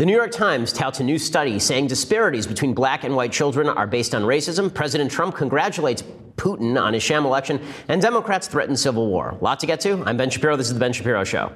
The New York Times touts a new study saying disparities between black and white children are based on racism. President Trump congratulates Putin on his sham election, and Democrats threaten civil war. A lot to get to. I'm Ben Shapiro. This is The Ben Shapiro Show.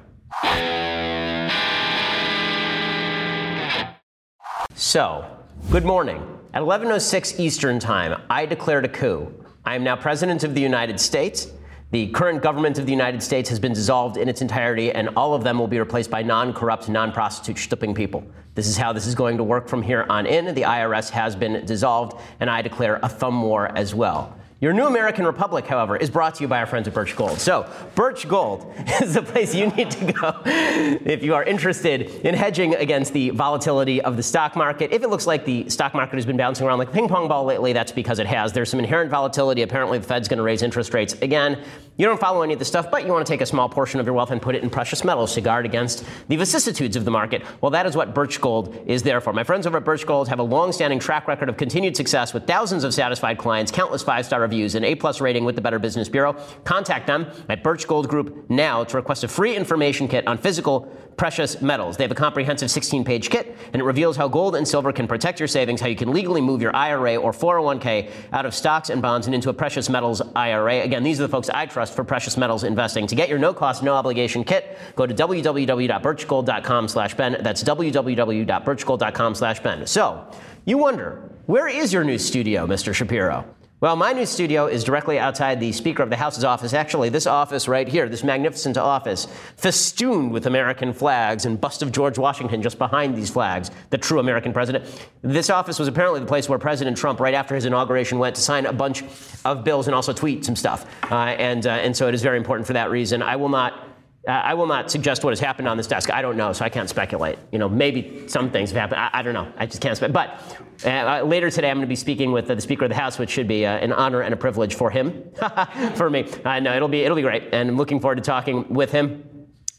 So, good morning. At 11:06 Eastern Time, I declared a coup. I am now president of the United States. The current government of the United States has been dissolved in its entirety, and all of them will be replaced by non corrupt, non prostitute stripping people. This is how this is going to work from here on in. The IRS has been dissolved, and I declare a thumb war as well. Your new American Republic, however, is brought to you by our friends at Birch Gold. So, Birch Gold is the place you need to go if you are interested in hedging against the volatility of the stock market. If it looks like the stock market has been bouncing around like a ping pong ball lately, that's because it has. There's some inherent volatility. Apparently, the Fed's going to raise interest rates again. You don't follow any of this stuff, but you want to take a small portion of your wealth and put it in precious metals to guard against the vicissitudes of the market. Well, that is what Birch Gold is there for. My friends over at Birch Gold have a long standing track record of continued success with thousands of satisfied clients, countless five star reviews reviews, an A plus rating with the Better Business Bureau. Contact them at Birch Gold Group now to request a free information kit on physical precious metals. They have a comprehensive 16 page kit, and it reveals how gold and silver can protect your savings, how you can legally move your IRA or 401k out of stocks and bonds and into a precious metals IRA. Again, these are the folks I trust for precious metals investing. To get your no cost, no obligation kit, go to www.birchgold.com slash Ben. That's www.birchgold.com slash Ben. So, you wonder, where is your new studio, Mr. Shapiro? Well, my new studio is directly outside the Speaker of the House's office. Actually, this office right here, this magnificent office, festooned with American flags and bust of George Washington just behind these flags, the true American president. This office was apparently the place where President Trump, right after his inauguration, went to sign a bunch of bills and also tweet some stuff. Uh, and, uh, and so it is very important for that reason. I will not uh, I will not suggest what has happened on this desk. I don't know, so I can't speculate. You know, maybe some things have happened. I, I don't know. I just can't speculate. But uh, later today, I'm going to be speaking with uh, the Speaker of the House, which should be uh, an honor and a privilege for him, for me. no, it'll be it'll be great, and I'm looking forward to talking with him.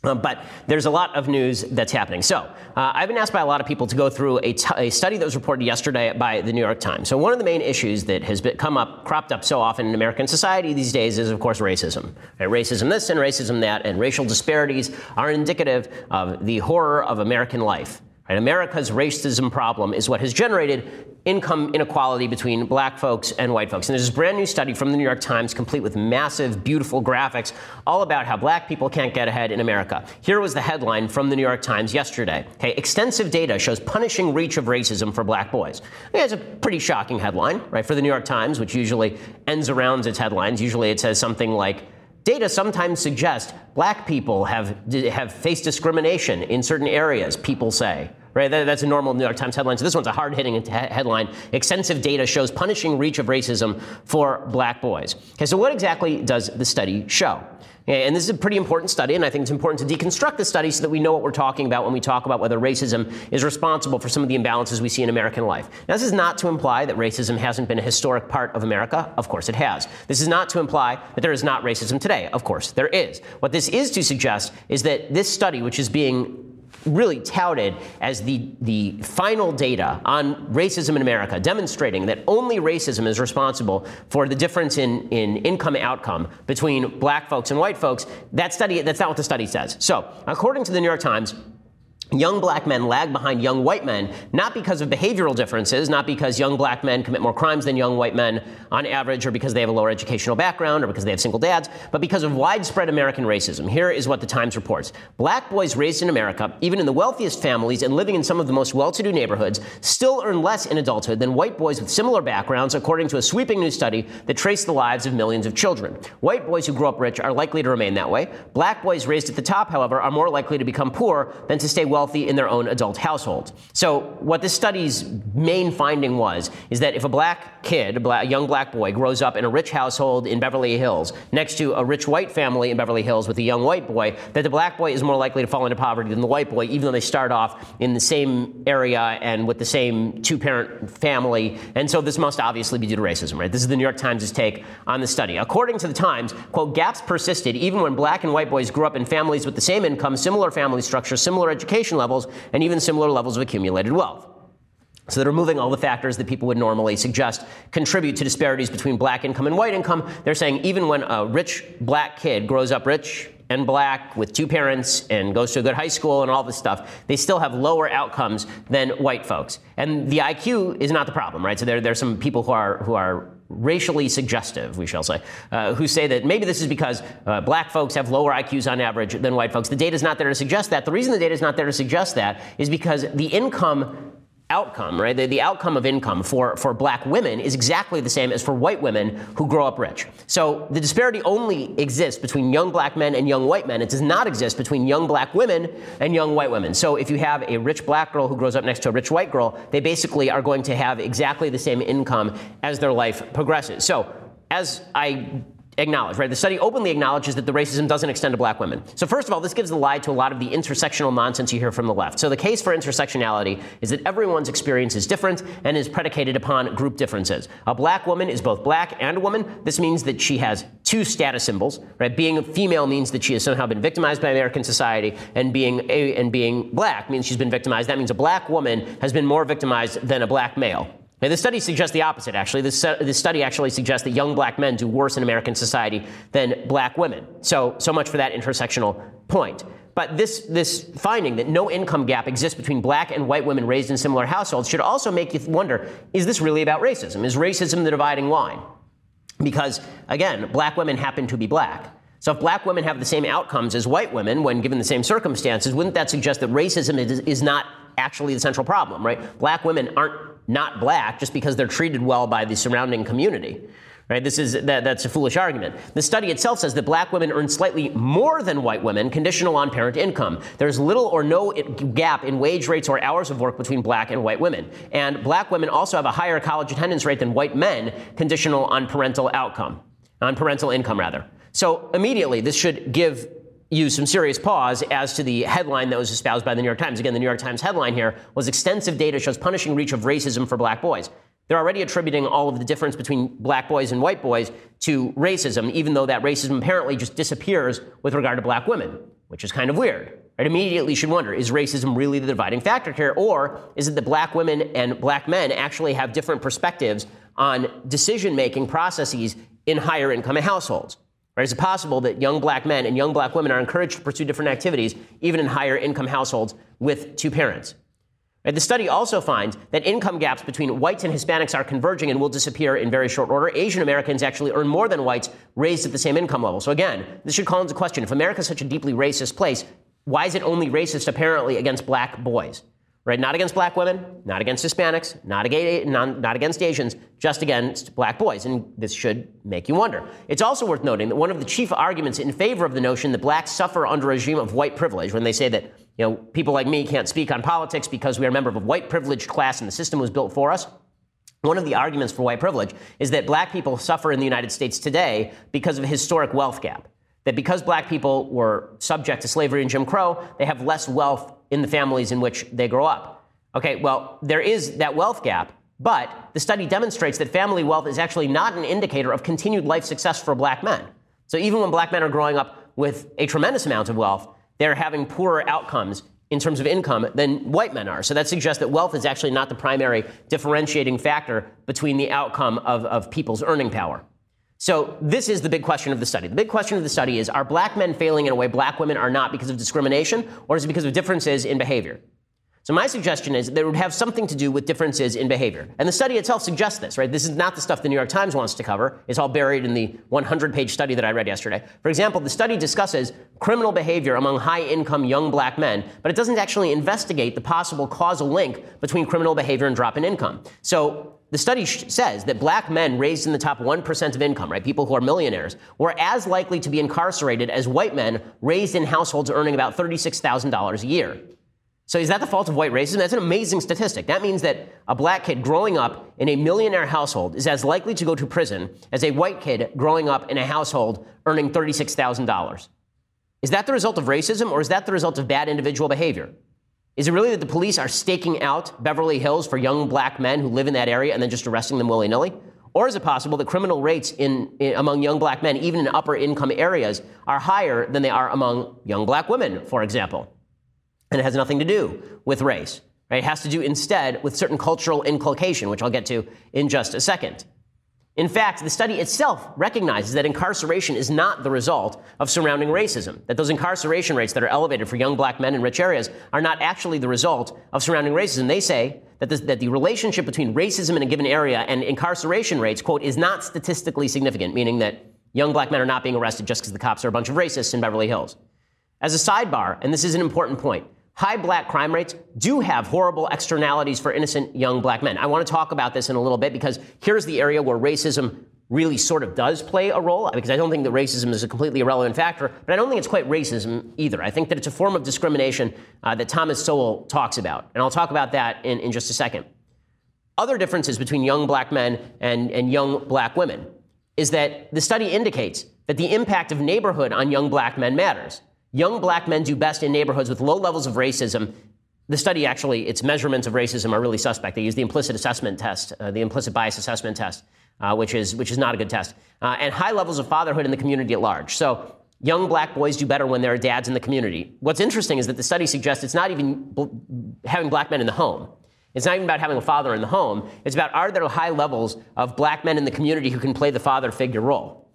Uh, but there's a lot of news that's happening. So, uh, I've been asked by a lot of people to go through a, t- a study that was reported yesterday by the New York Times. So, one of the main issues that has been, come up, cropped up so often in American society these days is, of course, racism. Right? Racism this and racism that, and racial disparities are indicative of the horror of American life. Right? America's racism problem is what has generated income inequality between black folks and white folks. And there's this brand new study from the New York Times, complete with massive, beautiful graphics, all about how black people can't get ahead in America. Here was the headline from the New York Times yesterday. Okay, extensive data shows punishing reach of racism for black boys. Yeah, it's a pretty shocking headline, right? For the New York Times, which usually ends around its headlines. Usually it says something like, Data sometimes suggest black people have, have faced discrimination in certain areas, people say. Right? That, that's a normal New York Times headline. So this one's a hard hitting headline. Extensive data shows punishing reach of racism for black boys. Okay, so what exactly does the study show? And this is a pretty important study, and I think it's important to deconstruct the study so that we know what we're talking about when we talk about whether racism is responsible for some of the imbalances we see in American life. Now, this is not to imply that racism hasn't been a historic part of America. Of course it has. This is not to imply that there is not racism today. Of course there is. What this is to suggest is that this study, which is being really touted as the, the final data on racism in America, demonstrating that only racism is responsible for the difference in, in income outcome between black folks and white folks. That study, that's not what the study says. So, according to the New York Times, Young black men lag behind young white men, not because of behavioral differences, not because young black men commit more crimes than young white men on average, or because they have a lower educational background, or because they have single dads, but because of widespread American racism. Here is what the Times reports Black boys raised in America, even in the wealthiest families and living in some of the most well to do neighborhoods, still earn less in adulthood than white boys with similar backgrounds, according to a sweeping new study that traced the lives of millions of children. White boys who grow up rich are likely to remain that way. Black boys raised at the top, however, are more likely to become poor than to stay wealthy in their own adult household. So, what this study's main finding was is that if a black kid, a, black, a young black boy, grows up in a rich household in Beverly Hills next to a rich white family in Beverly Hills with a young white boy, that the black boy is more likely to fall into poverty than the white boy, even though they start off in the same area and with the same two parent family. And so, this must obviously be due to racism, right? This is the New York Times' take on the study. According to the Times, quote, gaps persisted even when black and white boys grew up in families with the same income, similar family structure, similar education levels, and even similar levels of accumulated wealth. So they're removing all the factors that people would normally suggest contribute to disparities between black income and white income. They're saying even when a rich black kid grows up rich and black with two parents and goes to a good high school and all this stuff, they still have lower outcomes than white folks. And the IQ is not the problem, right? So there, are some people who are who are racially suggestive, we shall say, uh, who say that maybe this is because uh, black folks have lower IQs on average than white folks. The data is not there to suggest that. The reason the data is not there to suggest that is because the income outcome, right? The, the outcome of income for, for black women is exactly the same as for white women who grow up rich. So the disparity only exists between young black men and young white men. It does not exist between young black women and young white women. So if you have a rich black girl who grows up next to a rich white girl, they basically are going to have exactly the same income as their life progresses. So as I acknowledge, right? The study openly acknowledges that the racism doesn't extend to black women. So first of all, this gives the lie to a lot of the intersectional nonsense you hear from the left. So the case for intersectionality is that everyone's experience is different and is predicated upon group differences. A black woman is both black and a woman. This means that she has two status symbols, right? Being a female means that she has somehow been victimized by American society, and being a, and being black means she's been victimized. That means a black woman has been more victimized than a black male. The study suggests the opposite, actually. This, this study actually suggests that young black men do worse in American society than black women. So, so much for that intersectional point. But this, this finding that no income gap exists between black and white women raised in similar households should also make you wonder is this really about racism? Is racism the dividing line? Because, again, black women happen to be black. So if black women have the same outcomes as white women when given the same circumstances, wouldn't that suggest that racism is, is not actually the central problem, right? Black women aren't not black just because they're treated well by the surrounding community. Right? This is that, that's a foolish argument. The study itself says that black women earn slightly more than white women, conditional on parent income. There's little or no gap in wage rates or hours of work between black and white women. And black women also have a higher college attendance rate than white men, conditional on parental outcome, on parental income rather. So immediately, this should give you some serious pause as to the headline that was espoused by the New York Times. Again, the New York Times headline here was extensive data shows punishing reach of racism for black boys. They're already attributing all of the difference between black boys and white boys to racism, even though that racism apparently just disappears with regard to black women, which is kind of weird. Right? Immediately you should wonder, is racism really the dividing factor here? Or is it that black women and black men actually have different perspectives on decision making processes in higher income households? Right? Is it possible that young black men and young black women are encouraged to pursue different activities, even in higher income households with two parents? Right? The study also finds that income gaps between whites and Hispanics are converging and will disappear in very short order. Asian Americans actually earn more than whites raised at the same income level. So again, this should call into question if America is such a deeply racist place, why is it only racist apparently against black boys? Right? Not against black women, not against Hispanics, not, against, not, against Asians, just against black boys. And this should make you wonder. It's also worth noting that one of the chief arguments in favor of the notion that blacks suffer under a regime of white privilege, when they say that you know, people like me can't speak on politics because we are a member of a white privileged class and the system was built for us. One of the arguments for white privilege is that black people suffer in the United States today because of a historic wealth gap. That because black people were subject to slavery and Jim Crow, they have less wealth in the families in which they grow up. Okay, well, there is that wealth gap, but the study demonstrates that family wealth is actually not an indicator of continued life success for black men. So even when black men are growing up with a tremendous amount of wealth, they're having poorer outcomes in terms of income than white men are. So that suggests that wealth is actually not the primary differentiating factor between the outcome of, of people's earning power. So this is the big question of the study. The big question of the study is, are black men failing in a way black women are not because of discrimination, or is it because of differences in behavior? So my suggestion is that it would have something to do with differences in behavior. And the study itself suggests this, right? This is not the stuff the New York Times wants to cover. It's all buried in the 100-page study that I read yesterday. For example, the study discusses criminal behavior among high-income young black men, but it doesn't actually investigate the possible causal link between criminal behavior and drop in income. So the study says that black men raised in the top 1% of income, right, people who are millionaires, were as likely to be incarcerated as white men raised in households earning about $36,000 a year. So is that the fault of white racism? That's an amazing statistic. That means that a black kid growing up in a millionaire household is as likely to go to prison as a white kid growing up in a household earning $36,000. Is that the result of racism or is that the result of bad individual behavior? Is it really that the police are staking out Beverly Hills for young black men who live in that area and then just arresting them willy nilly? Or is it possible that criminal rates in, in, among young black men, even in upper income areas, are higher than they are among young black women, for example? and it has nothing to do with race. Right? It has to do instead with certain cultural inculcation, which I'll get to in just a second. In fact, the study itself recognizes that incarceration is not the result of surrounding racism, that those incarceration rates that are elevated for young black men in rich areas are not actually the result of surrounding racism. They say that, that the relationship between racism in a given area and incarceration rates, quote, is not statistically significant, meaning that young black men are not being arrested just because the cops are a bunch of racists in Beverly Hills. As a sidebar, and this is an important point, high black crime rates do have horrible externalities for innocent young black men. I want to talk about this in a little bit because here's the area where racism really sort of does play a role because I don't think that racism is a completely irrelevant factor, but I don't think it's quite racism either. I think that it's a form of discrimination uh, that Thomas Sowell talks about, and I'll talk about that in, in just a second. Other differences between young black men and, and young black women is that the study indicates that the impact of neighborhood on young black men matters. Young black men do best in neighborhoods with low levels of racism. The study actually, its measurements of racism are really suspect. They use the implicit assessment test, uh, the implicit bias assessment test, uh, which, is, which is not a good test, uh, and high levels of fatherhood in the community at large. So young black boys do better when there are dads in the community. What's interesting is that the study suggests it's not even bl- having black men in the home. It's not even about having a father in the home. It's about are there high levels of black men in the community who can play the father figure role.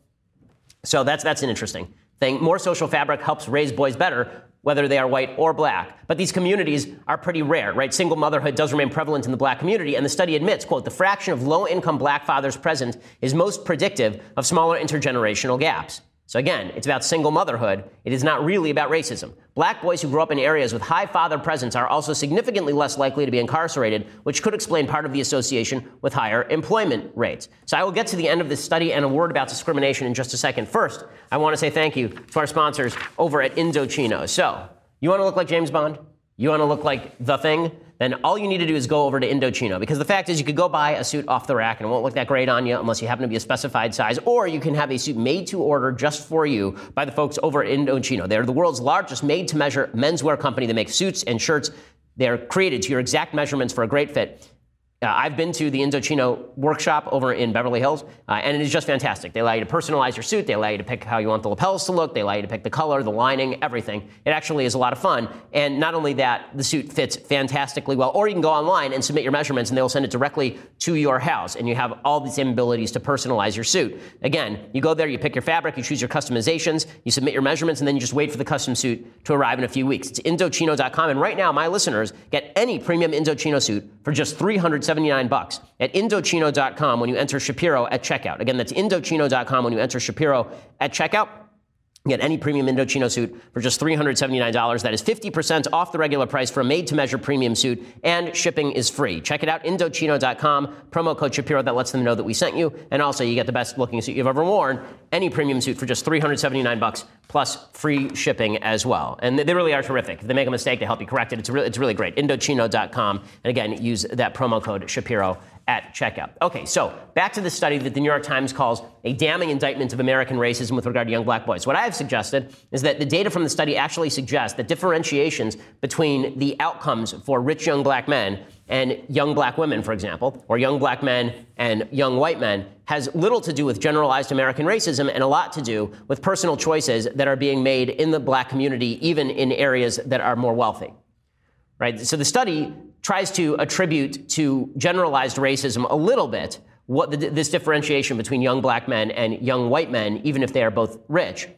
So that's, that's an interesting thing. More social fabric helps raise boys better, whether they are white or black. But these communities are pretty rare, right? Single motherhood does remain prevalent in the black community, and the study admits, quote, the fraction of low income black fathers present is most predictive of smaller intergenerational gaps. So again, it's about single motherhood. It is not really about racism. Black boys who grow up in areas with high father presence are also significantly less likely to be incarcerated, which could explain part of the association with higher employment rates. So I will get to the end of this study and a word about discrimination in just a second. First, I want to say thank you to our sponsors over at Indochino. So, you want to look like James Bond? You want to look like the thing? Then all you need to do is go over to Indochino. Because the fact is, you could go buy a suit off the rack and it won't look that great on you unless you happen to be a specified size, or you can have a suit made to order just for you by the folks over at Indochino. They're the world's largest made to measure menswear company. that makes suits and shirts. They're created to your exact measurements for a great fit. Uh, I've been to the Indochino workshop over in Beverly Hills, uh, and it is just fantastic. They allow you to personalize your suit. They allow you to pick how you want the lapels to look. They allow you to pick the color, the lining, everything. It actually is a lot of fun. And not only that, the suit fits fantastically well. Or you can go online and submit your measurements, and they'll send it directly to your house. And you have all these abilities to personalize your suit. Again, you go there, you pick your fabric, you choose your customizations, you submit your measurements, and then you just wait for the custom suit to arrive in a few weeks. It's Indochino.com. And right now, my listeners get any premium Indochino suit for just 379 bucks at Indochino.com when you enter Shapiro at checkout. Again, that's Indochino.com when you enter Shapiro at checkout. Get any premium Indochino suit for just $379. That is 50% off the regular price for a made to measure premium suit, and shipping is free. Check it out, Indochino.com, promo code Shapiro that lets them know that we sent you. And also, you get the best looking suit you've ever worn, any premium suit for just 379 bucks plus free shipping as well. And they really are terrific. If they make a mistake, they help you correct it. It's really, it's really great. Indochino.com. And again, use that promo code Shapiro at checkout. Okay, so back to the study that the New York Times calls a damning indictment of American racism with regard to young black boys. What I have suggested is that the data from the study actually suggests that differentiations between the outcomes for rich young black men and young black women, for example, or young black men and young white men, has little to do with generalized American racism and a lot to do with personal choices that are being made in the black community, even in areas that are more wealthy. Right? So the study tries to attribute to generalized racism a little bit what the, this differentiation between young black men and young white men, even if they are both rich.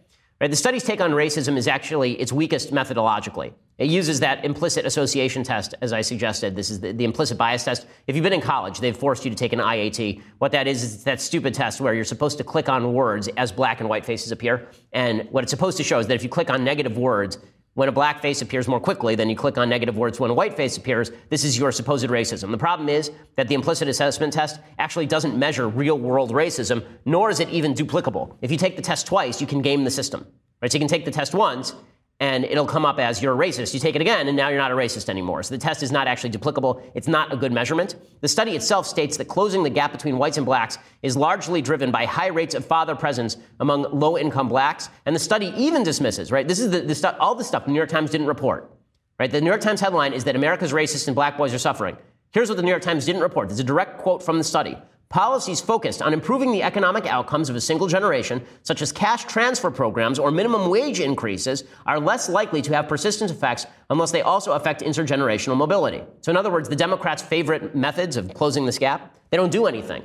Right? The study's take on racism is actually its weakest methodologically. It uses that implicit association test, as I suggested. This is the, the, implicit bias test. If you've been in college, they've forced you to take an IAT. What that is, is that stupid test where you're supposed to click on words as black and white faces appear. And what it's supposed to show is that if you click on negative words, when a black face appears more quickly than you click on negative words when a white face appears, this is your supposed racism. The problem is that the implicit assessment test actually doesn't measure real world racism, nor is it even duplicable. If you take the test twice, you can game the system. Right? So you can take the test once and it'll come up as you're a racist. You take it again, and now you're not a racist anymore. So the test is not actually duplicable. It's not a good measurement. The study itself states that closing the gap between whites and blacks is largely driven by high rates of father presence among low income blacks. And the study even dismisses, right? This is the, the all the stuff the New York Times didn't report. Right? The New York Times headline is that America's racist and black boys are suffering. Here's what the New York Times didn't report. There's a direct quote from the study. Policies focused on improving the economic outcomes of a single generation, such as cash transfer programs or minimum wage increases, are less likely to have persistent effects unless they also affect intergenerational mobility. So, in other words, the Democrats' favorite methods of closing this gap, they don't do anything.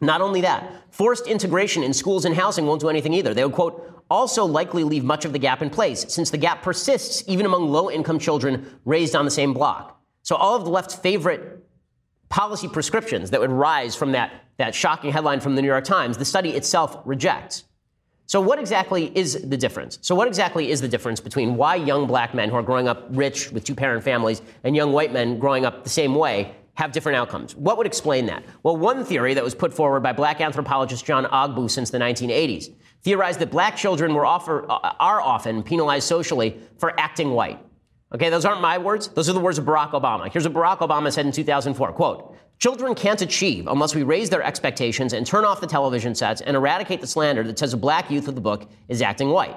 Not only that, forced integration in schools and housing won't do anything either. They would, quote, also likely leave much of the gap in place, since the gap persists even among low income children raised on the same block. So, all of the left's favorite policy prescriptions that would rise from that, that shocking headline from the New York Times, the study itself rejects. So, what exactly is the difference? So, what exactly is the difference between why young black men who are growing up rich with two parent families and young white men growing up the same way have different outcomes? What would explain that? Well, one theory that was put forward by black anthropologist John Ogbu since the 1980s theorized that black children were offer, uh, are often penalized socially for acting white. Okay, those aren't my words. Those are the words of Barack Obama. Here's what Barack Obama said in 2004, quote, Children can't achieve unless we raise their expectations and turn off the television sets and eradicate the slander that says a black youth of the book is acting white.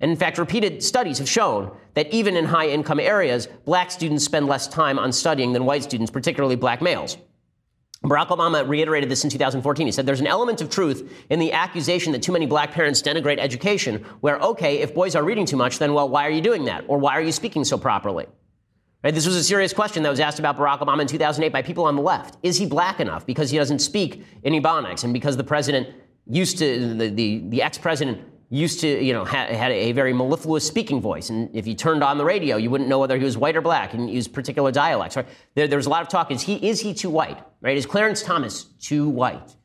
And in fact, repeated studies have shown that even in high income areas, black students spend less time on studying than white students, particularly black males. Barack Obama reiterated this in 2014. He said there's an element of truth in the accusation that too many black parents denigrate education, where, okay, if boys are reading too much, then, well, why are you doing that? Or why are you speaking so properly? Right? This was a serious question that was asked about Barack Obama in 2008 by people on the left. Is he black enough because he doesn't speak in Ebonics and because the president used to, the, the, the ex president used to, you know, ha- had a very mellifluous speaking voice. And if you turned on the radio, you wouldn't know whether he was white or black and use particular dialects. Right? There, there's a lot of talk. Is he, is he too white? Right? Is Clarence Thomas too white?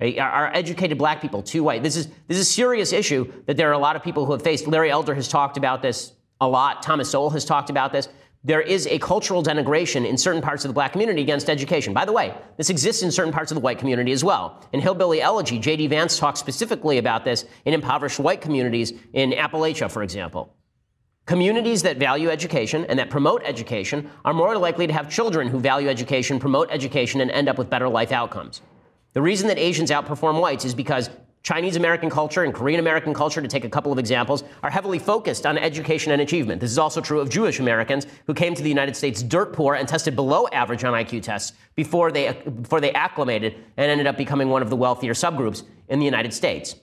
Right? Are, are educated black people too white? This is, this is a serious issue that there are a lot of people who have faced. Larry Elder has talked about this a lot. Thomas Sowell has talked about this there is a cultural denigration in certain parts of the black community against education. By the way, this exists in certain parts of the white community as well. In Hillbilly Elegy, J.D. Vance talks specifically about this in impoverished white communities in Appalachia, for example. Communities that value education and that promote education are more likely to have children who value education, promote education, and end up with better life outcomes. The reason that Asians outperform whites is because Chinese American culture and Korean American culture, to take a couple of examples, are heavily focused on education and achievement. This is also true of Jewish Americans who came to the United States dirt poor and tested below average on IQ tests before they, before they acclimated and ended up becoming one of the wealthier subgroups in the United States.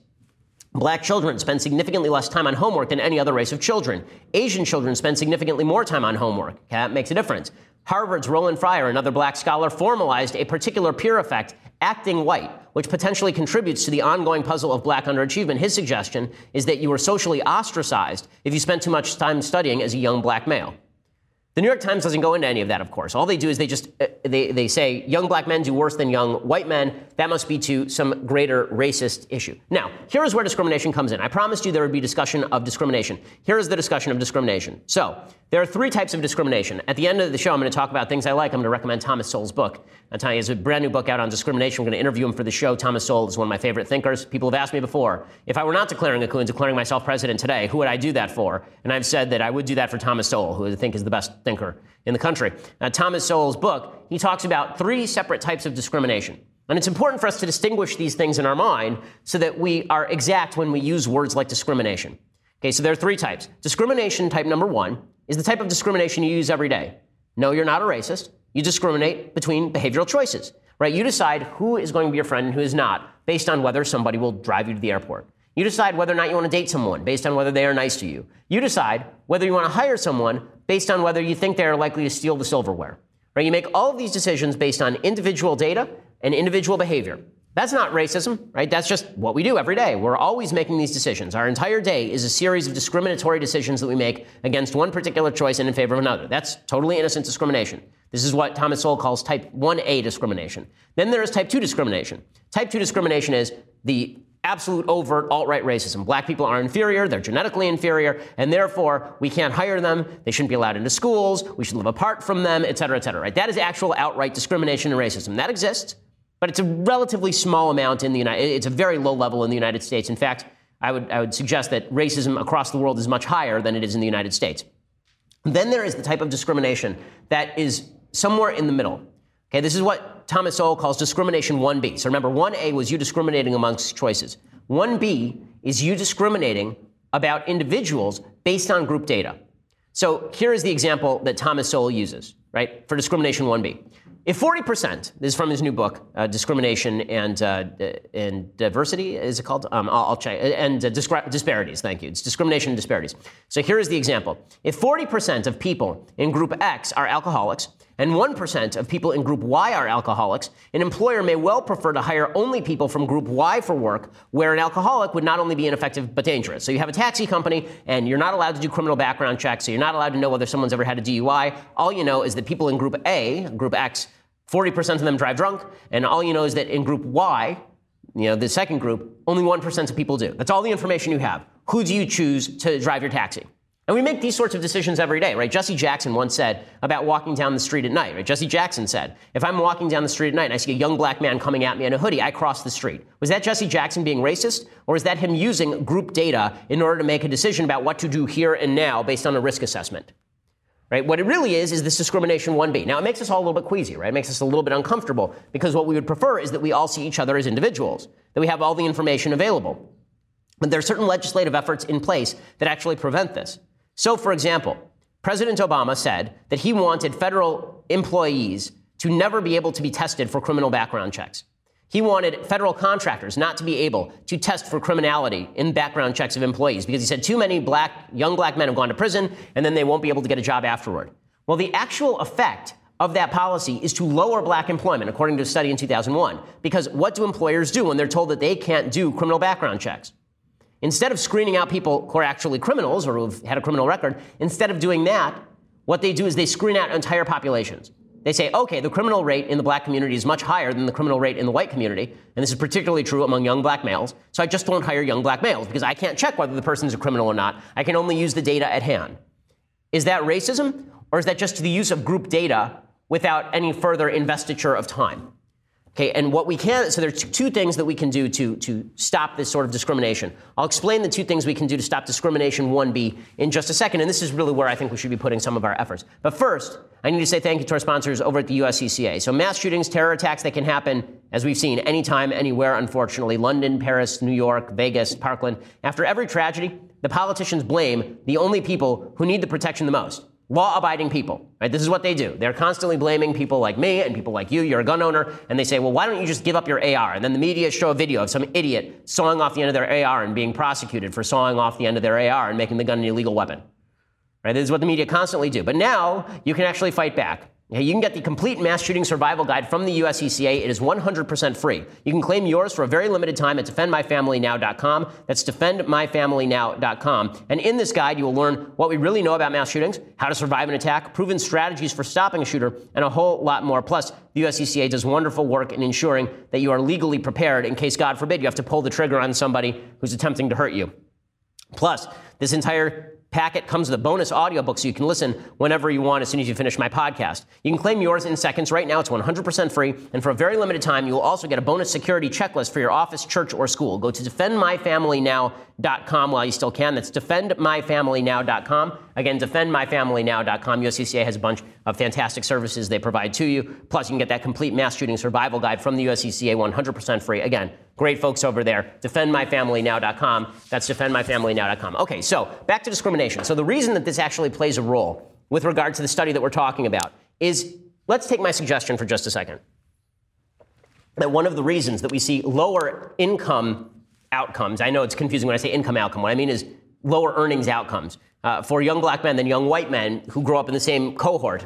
Black children spend significantly less time on homework than any other race of children. Asian children spend significantly more time on homework. That makes a difference. Harvard's Roland Fryer, another black scholar, formalized a particular peer effect acting white, which potentially contributes to the ongoing puzzle of black underachievement. His suggestion is that you were socially ostracized if you spent too much time studying as a young black male. The New York Times doesn't go into any of that, of course. All they do is they just uh, they, they say young black men do worse than young white men. That must be to some greater racist issue. Now, here is where discrimination comes in. I promised you there would be discussion of discrimination. Here is the discussion of discrimination. So, there are three types of discrimination. At the end of the show, I'm going to talk about things I like. I'm going to recommend Thomas Sowell's book. i tell you, has a brand new book out on discrimination. We're going to interview him for the show. Thomas Sowell is one of my favorite thinkers. People have asked me before, if I were not declaring a coup and declaring myself president today, who would I do that for? And I've said that I would do that for Thomas Sowell, who I think is the best thinker in the country. Thomas Sowell's book, he talks about three separate types of discrimination. And it's important for us to distinguish these things in our mind so that we are exact when we use words like discrimination. Okay, so there are three types. Discrimination type number one is the type of discrimination you use every day. No, you're not a racist. You discriminate between behavioral choices, right? You decide who is going to be your friend and who is not based on whether somebody will drive you to the airport. You decide whether or not you want to date someone based on whether they are nice to you. You decide whether you want to hire someone based on whether you think they are likely to steal the silverware. Right? You make all of these decisions based on individual data and individual behavior. That's not racism, right? That's just what we do every day. We're always making these decisions. Our entire day is a series of discriminatory decisions that we make against one particular choice and in favor of another. That's totally innocent discrimination. This is what Thomas Sowell calls type 1A discrimination. Then there is type 2 discrimination. Type 2 discrimination is the absolute overt alt-right racism. Black people are inferior, they're genetically inferior, and therefore we can't hire them, they shouldn't be allowed into schools, we should live apart from them, et cetera, et cetera, right? That is actual outright discrimination and racism. That exists but it's a relatively small amount in the United. It's a very low level in the United States. In fact, I would I would suggest that racism across the world is much higher than it is in the United States. Then there is the type of discrimination that is somewhere in the middle. Okay, this is what Thomas Sowell calls discrimination 1B. So remember, 1A was you discriminating amongst choices. 1B is you discriminating about individuals based on group data. So here is the example that Thomas Sowell uses, right, for discrimination 1B. if 40%, this is from his new book, uh, Discrimination and, uh, and Diversity, is it called? Um, I'll, I'll, check. And uh, Disparities, thank you. It's discrimination and disparities. So here is the example. If 40% of people in group X are alcoholics, and 1% of people in group Y are alcoholics, an employer may well prefer to hire only people from group Y for work, where an alcoholic would not only be ineffective but dangerous. So you have a taxi company, and you're not allowed to do criminal background checks, so you're not allowed to know whether someone's ever had a DUI. All you know is that people in group A, group X, 40% of them drive drunk, and all you know is that in group Y, you know, the second group, only 1% of people do. That's all the information you have. Who do you choose to drive your taxi? And we make these sorts of decisions every day, right? Jesse Jackson once said about walking down the street at night, right? Jesse Jackson said, if I'm walking down the street at night and I see a young black man coming at me in a hoodie, I cross the street. Was that Jesse Jackson being racist? Or is that him using group data in order to make a decision about what to do here and now based on a risk assessment? Right? What it really is is this discrimination 1B. Now it makes us all a little bit queasy, right? It makes us a little bit uncomfortable because what we would prefer is that we all see each other as individuals, that we have all the information available. But there are certain legislative efforts in place that actually prevent this. So, for example, President Obama said that he wanted federal employees to never be able to be tested for criminal background checks. He wanted federal contractors not to be able to test for criminality in background checks of employees because he said too many black, young black men have gone to prison and then they won't be able to get a job afterward. Well, the actual effect of that policy is to lower black employment, according to a study in 2001. Because what do employers do when they're told that they can't do criminal background checks? Instead of screening out people who are actually criminals or who've had a criminal record, instead of doing that, what they do is they screen out entire populations. They say, okay, the criminal rate in the black community is much higher than the criminal rate in the white community, and this is particularly true among young black males, so I just won't hire young black males because I can't check whether the person is a criminal or not. I can only use the data at hand. Is that racism, or is that just the use of group data without any further investiture of time? Okay, and what we can, so there's two things that we can do to, to stop this sort of discrimination. I'll explain the two things we can do to stop discrimination 1B in just a second, and this is really where I think we should be putting some of our efforts. But first, I need to say thank you to our sponsors over at the USCCA. So mass shootings, terror attacks that can happen, as we've seen, anytime, anywhere, unfortunately. London, Paris, New York, Vegas, Parkland. After every tragedy, the politicians blame the only people who need the protection the most law abiding people. Right? This is what they do. They're constantly blaming people like me and people like you. You're a gun owner. And they say, well, why don't you just give up your AR? And then the media show a video of some idiot sawing off the end of their AR and being prosecuted for sawing off the end of their AR and making the gun an illegal weapon. Right? This is what the media constantly do. But now you can actually fight back. You can get the complete mass shooting survival guide from the USCCA. It is 100% free. You can claim yours for a very limited time at defendmyfamilynow.com. That's defendmyfamilynow.com. And in this guide, you will learn what we really know about mass shootings, how to survive an attack, proven strategies for stopping a shooter, and a whole lot more. Plus, the USCCA does wonderful work in ensuring that you are legally prepared in case, God forbid, you have to pull the trigger on somebody who's attempting to hurt you. Plus, this entire packet comes with a bonus audiobook so you can listen whenever you want as soon as you finish my podcast. You can claim yours in seconds. Right now, it's 100% free. And for a very limited time, you will also get a bonus security checklist for your office, church, or school. Go to defendmyfamilynow.com while you still can. That's defendmyfamilynow.com. Again, defendmyfamilynow.com. USCCA has a bunch of fantastic services they provide to you. Plus, you can get that complete mass shooting survival guide from the USCCA 100% free. Again, great folks over there. Defendmyfamilynow.com. That's defendmyfamilynow.com. Okay, so back to discrimination. So the reason that this actually plays a role with regard to the study that we're talking about is let's take my suggestion for just a second. That one of the reasons that we see lower income outcomes, I know it's confusing when I say income outcome, what I mean is lower earnings outcomes uh, for young black men than young white men who grow up in the same cohort.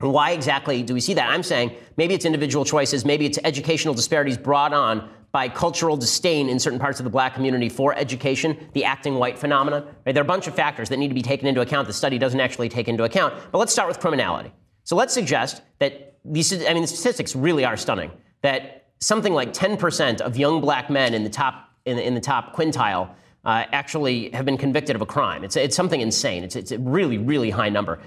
And why exactly do we see that? I'm saying maybe it's individual choices, maybe it's educational disparities brought on by cultural disdain in certain parts of the black community for education, the acting white phenomenon. Right? There are a bunch of factors that need to be taken into account the study doesn't actually take into account. But let's start with criminality. So let's suggest that these, I mean, the statistics really are stunning, that something like 10% of young black men in the top, in, in the top quintile uh, actually have been convicted of a crime. It's, it's something insane. It's, it's a really, really high number.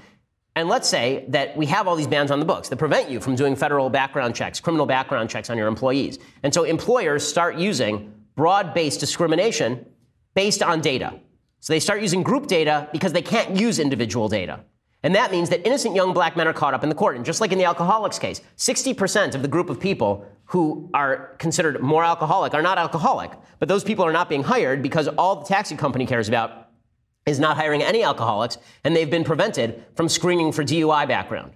And let's say that we have all these bans on the books that prevent you from doing federal background checks, criminal background checks on your employees. And so employers start using broad based discrimination based on data. So they start using group data because they can't use individual data. And that means that innocent young black men are caught up in the court. And just like in the alcoholics case, 60% of the group of people who are considered more alcoholic are not alcoholic. But those people are not being hired because all the taxi company cares about is not hiring any alcoholics, and they've been prevented from screening for DUI background.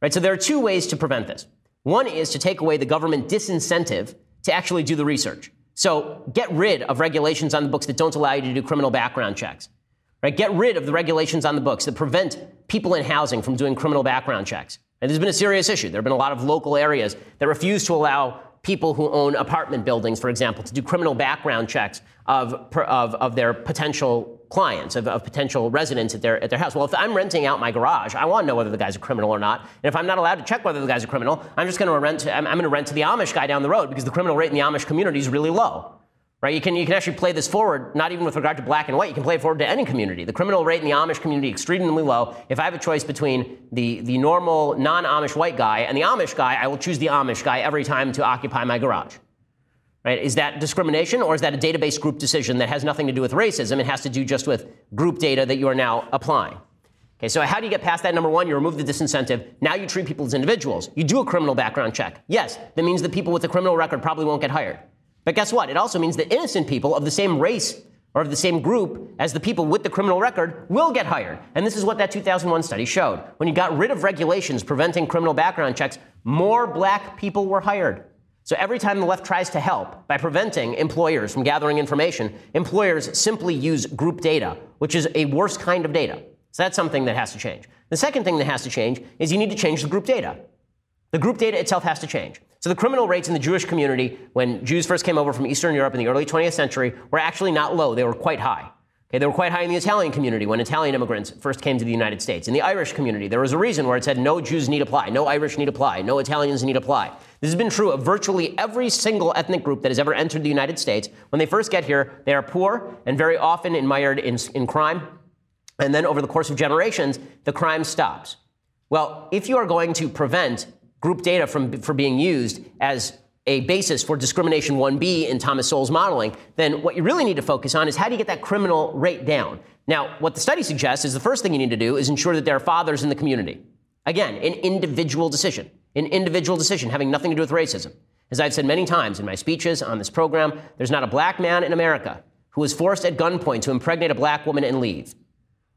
Right? So there are two ways to prevent this. One is to take away the government disincentive to actually do the research. So get rid of regulations on the books that don't allow you to do criminal background checks. Right? Get rid of the regulations on the books that prevent people in housing from doing criminal background checks. And there's been a serious issue. There have been a lot of local areas that refuse to allow people who own apartment buildings, for example, to do criminal background checks of, of, of their potential clients, of, of, potential residents at their, at their house. Well, if I'm renting out my garage, I want to know whether the guy's a criminal or not. And if I'm not allowed to check whether the guy's a criminal, I'm just going to rent, I'm, I'm going to rent to the Amish guy down the road because the criminal rate in the Amish community is really low. Right? You can, you can actually play this forward, not even with regard to black and white, you can play it forward to any community. The criminal rate in the Amish community is extremely low. If I have a choice between the, the normal non-Amish white guy and the Amish guy, I will choose the Amish guy every time to occupy my garage. Right? Is that discrimination or is that a database group decision that has nothing to do with racism? It has to do just with group data that you are now applying. Okay, so how do you get past that? Number one, you remove the disincentive. Now you treat people as individuals. You do a criminal background check. Yes, that means that people with a criminal record probably won't get hired. But guess what? It also means that innocent people of the same race or of the same group as the people with the criminal record will get hired. And this is what that 2001 study showed. When you got rid of regulations preventing criminal background checks, more black people were hired. So every time the left tries to help by preventing employers from gathering information, employers simply use group data, which is a worse kind of data. So that's something that has to change. The second thing that has to change is you need to change the group data. The group data itself has to change. So the criminal rates in the Jewish community when Jews first came over from Eastern Europe in the early 20th century were actually not low, they were quite high. Okay, they were quite high in the Italian community when Italian immigrants first came to the United States. In the Irish community, there was a reason where it said no Jews need apply, no Irish need apply, no Italians need apply. This has been true of virtually every single ethnic group that has ever entered the United States. When they first get here, they are poor and very often mired in, in crime. And then over the course of generations, the crime stops. Well, if you are going to prevent group data from, from being used as a basis for discrimination 1B in Thomas Sowell's modeling, then what you really need to focus on is how do you get that criminal rate down? Now, what the study suggests is the first thing you need to do is ensure that there are fathers in the community. Again, an individual decision, an individual decision having nothing to do with racism. As I've said many times in my speeches on this program, there's not a black man in America who was forced at gunpoint to impregnate a black woman and leave.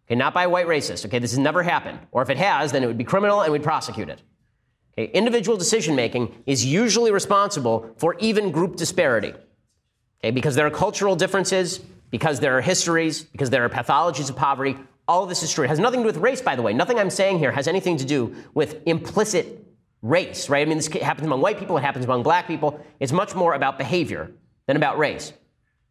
Okay, not by a white racist. Okay, this has never happened. Or if it has, then it would be criminal and we'd prosecute it. Individual decision making is usually responsible for even group disparity. Okay, because there are cultural differences, because there are histories, because there are pathologies of poverty. All of this is true. It has nothing to do with race, by the way. Nothing I'm saying here has anything to do with implicit race, right? I mean, this happens among white people, it happens among black people. It's much more about behavior than about race.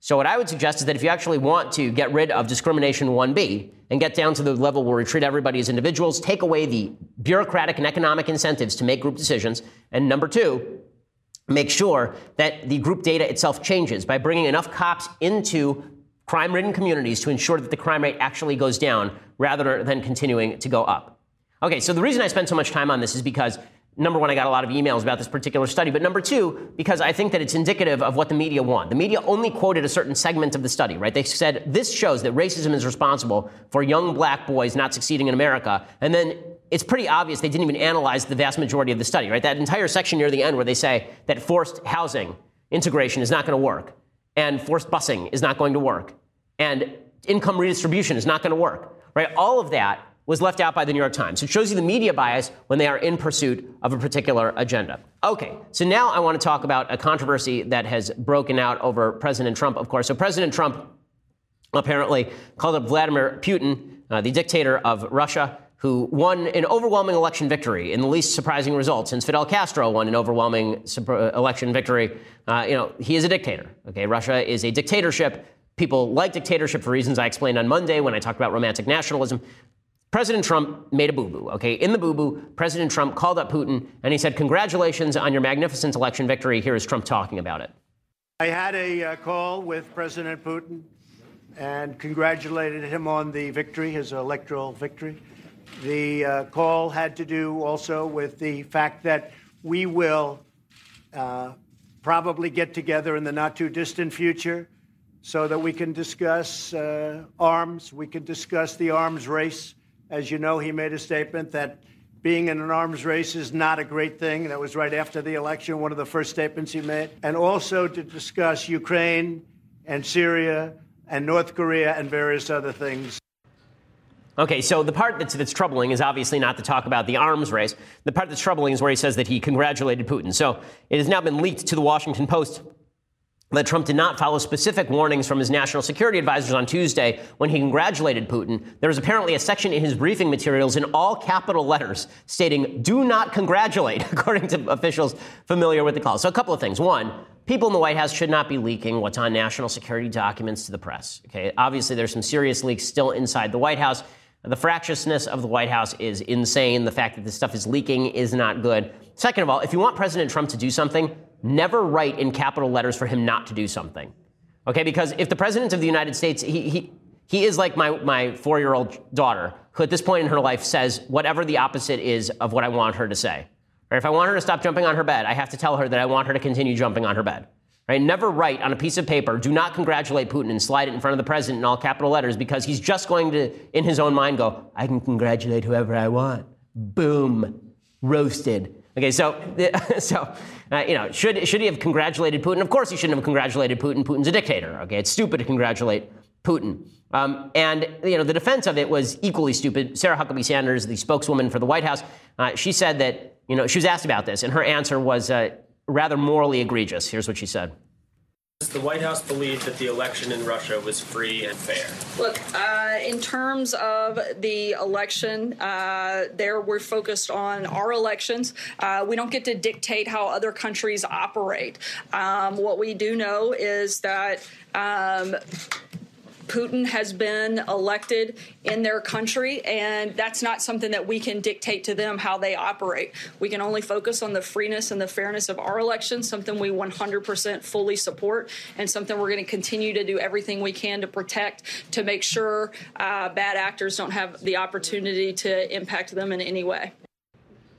So, what I would suggest is that if you actually want to get rid of discrimination 1B and get down to the level where we treat everybody as individuals, take away the bureaucratic and economic incentives to make group decisions, and number two, make sure that the group data itself changes by bringing enough cops into crime ridden communities to ensure that the crime rate actually goes down rather than continuing to go up. Okay, so the reason I spend so much time on this is because number one, I got a lot of emails about this particular study, but number two, because I think that it's indicative of what the media want. The media only quoted a certain segment of the study, right? They said this shows that racism is responsible for young black boys not succeeding in America. And then it's pretty obvious they didn't even analyze the vast majority of the study, right? That entire section near the end where they say that forced housing integration is not going to work, and forced busing is not going to work, and income redistribution is not going to work, right? All of that was left out by the New York Times. It shows you the media bias when they are in pursuit of a particular agenda. Okay, so now I want to talk about a controversy that has broken out over President Trump, of course. So President Trump apparently called up Vladimir Putin, uh, the dictator of Russia, who won an overwhelming election victory in the least surprising result since Fidel Castro won an overwhelming uh, election victory. Uh, you know, he is a dictator. Okay, Russia is a dictatorship. People like dictatorship for reasons I explained on Monday when I talked about romantic nationalism. President Trump made a boo boo, okay? In the boo boo, President Trump called up Putin and he said, Congratulations on your magnificent election victory. Here is Trump talking about it. I had a uh, call with President Putin and congratulated him on the victory, his electoral victory. The uh, call had to do also with the fact that we will uh, probably get together in the not too distant future so that we can discuss uh, arms, we can discuss the arms race as you know, he made a statement that being in an arms race is not a great thing. That was right after the election, one of the first statements he made. And also to discuss Ukraine and Syria and North Korea and various other things. Okay, so the part that's, that's troubling is obviously not to talk about the arms race. The part that's troubling is where he says that he congratulated Putin. So it has now been leaked to the Washington Post that Trump did not follow specific warnings from his national security advisors on Tuesday when he congratulated Putin. There was apparently a section in his briefing materials in all capital letters stating, do not congratulate, according to officials familiar with the call. So a couple of things. One, people in the White House should not be leaking what's on national security documents to the press. Okay, obviously there's some serious leaks still inside the White House. The fractiousness of the White House is insane. The fact that this stuff is leaking is not good. Second of all, if you want President Trump to do something, never write in capital letters for him not to do something. Okay, because if the President of the United States, he, he, he is like my, my four year old daughter, who at this point in her life says whatever the opposite is of what I want her to say. Or if I want her to stop jumping on her bed, I have to tell her that I want her to continue jumping on her bed. Right? Never write on a piece of paper, do not congratulate Putin and slide it in front of the president in all capital letters because he's just going to, in his own mind, go, I can congratulate whoever I want. Boom. Roasted. Okay, so, so uh, you know, should, should he have congratulated Putin? Of course he shouldn't have congratulated Putin. Putin's a dictator. Okay, it's stupid to congratulate Putin. Um, and you know, the defense of it was equally stupid. Sarah Huckabee Sanders, the spokeswoman for the White House, uh, she said that you know she was asked about this, and her answer was uh, rather morally egregious. Here's what she said. Does the White House believe that the election in Russia was free and fair? Look, uh, in terms of the election, uh, there we're focused on our elections. Uh, we don't get to dictate how other countries operate. Um, what we do know is that. Um, Putin has been elected in their country, and that's not something that we can dictate to them how they operate. We can only focus on the freeness and the fairness of our elections, something we 100% fully support, and something we're going to continue to do everything we can to protect to make sure uh, bad actors don't have the opportunity to impact them in any way.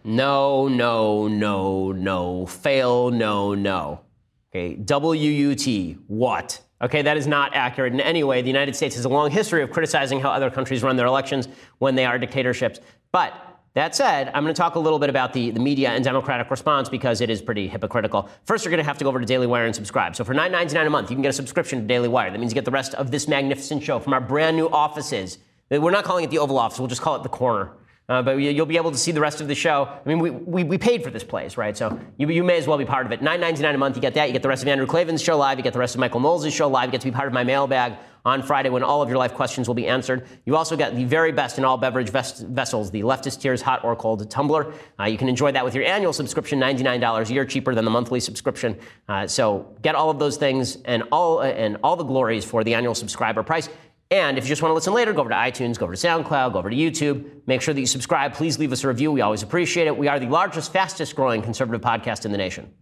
No, no, no, no. Fail, no, no. Okay, WUT, what? Okay, that is not accurate in any way. The United States has a long history of criticizing how other countries run their elections when they are dictatorships. But that said, I'm going to talk a little bit about the, the media and democratic response because it is pretty hypocritical. First, you're going to have to go over to Daily Wire and subscribe. So for $9.99 a month, you can get a subscription to Daily Wire. That means you get the rest of this magnificent show from our brand new offices. We're not calling it the Oval Office, we'll just call it the corner. Uh, but you'll be able to see the rest of the show. I mean, we, we, we paid for this place, right? So you, you may as well be part of it. $9.99 a month, you get that. You get the rest of Andrew Klavan's show live. You get the rest of Michael Knowles' show live. You get to be part of my mailbag on Friday when all of your life questions will be answered. You also get the very best in all beverage ves- vessels, the Leftist Tears Hot or Cold Tumbler. Uh, you can enjoy that with your annual subscription, $99 a year, cheaper than the monthly subscription. Uh, so get all of those things and all, and all the glories for the annual subscriber price. And if you just want to listen later, go over to iTunes, go over to SoundCloud, go over to YouTube. Make sure that you subscribe. Please leave us a review. We always appreciate it. We are the largest, fastest growing conservative podcast in the nation.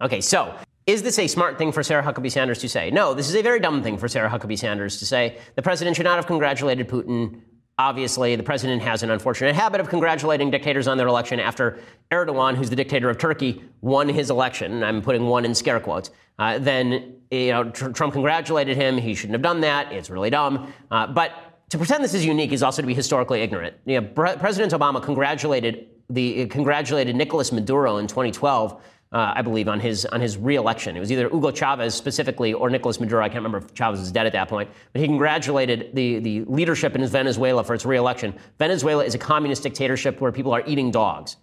Okay, so is this a smart thing for Sarah Huckabee Sanders to say? No, this is a very dumb thing for Sarah Huckabee Sanders to say. The president should not have congratulated Putin Obviously, the president has an unfortunate habit of congratulating dictators on their election after Erdogan, who's the dictator of Turkey, won his election. I'm putting one in scare quotes. Uh, then, you know, tr- Trump congratulated him. He shouldn't have done that. It's really dumb. Uh, but to pretend this is unique is also to be historically ignorant. You know, Pre- President Obama congratulated the congratulated Nicolas Maduro in 2012 uh, I believe, on his on his reelection. It was either Hugo Chavez specifically or Nicolas Maduro. I can't remember if Chavez was dead at that point, but he congratulated the the leadership in Venezuela for its reelection. Venezuela is a communist dictatorship where people are eating dogs.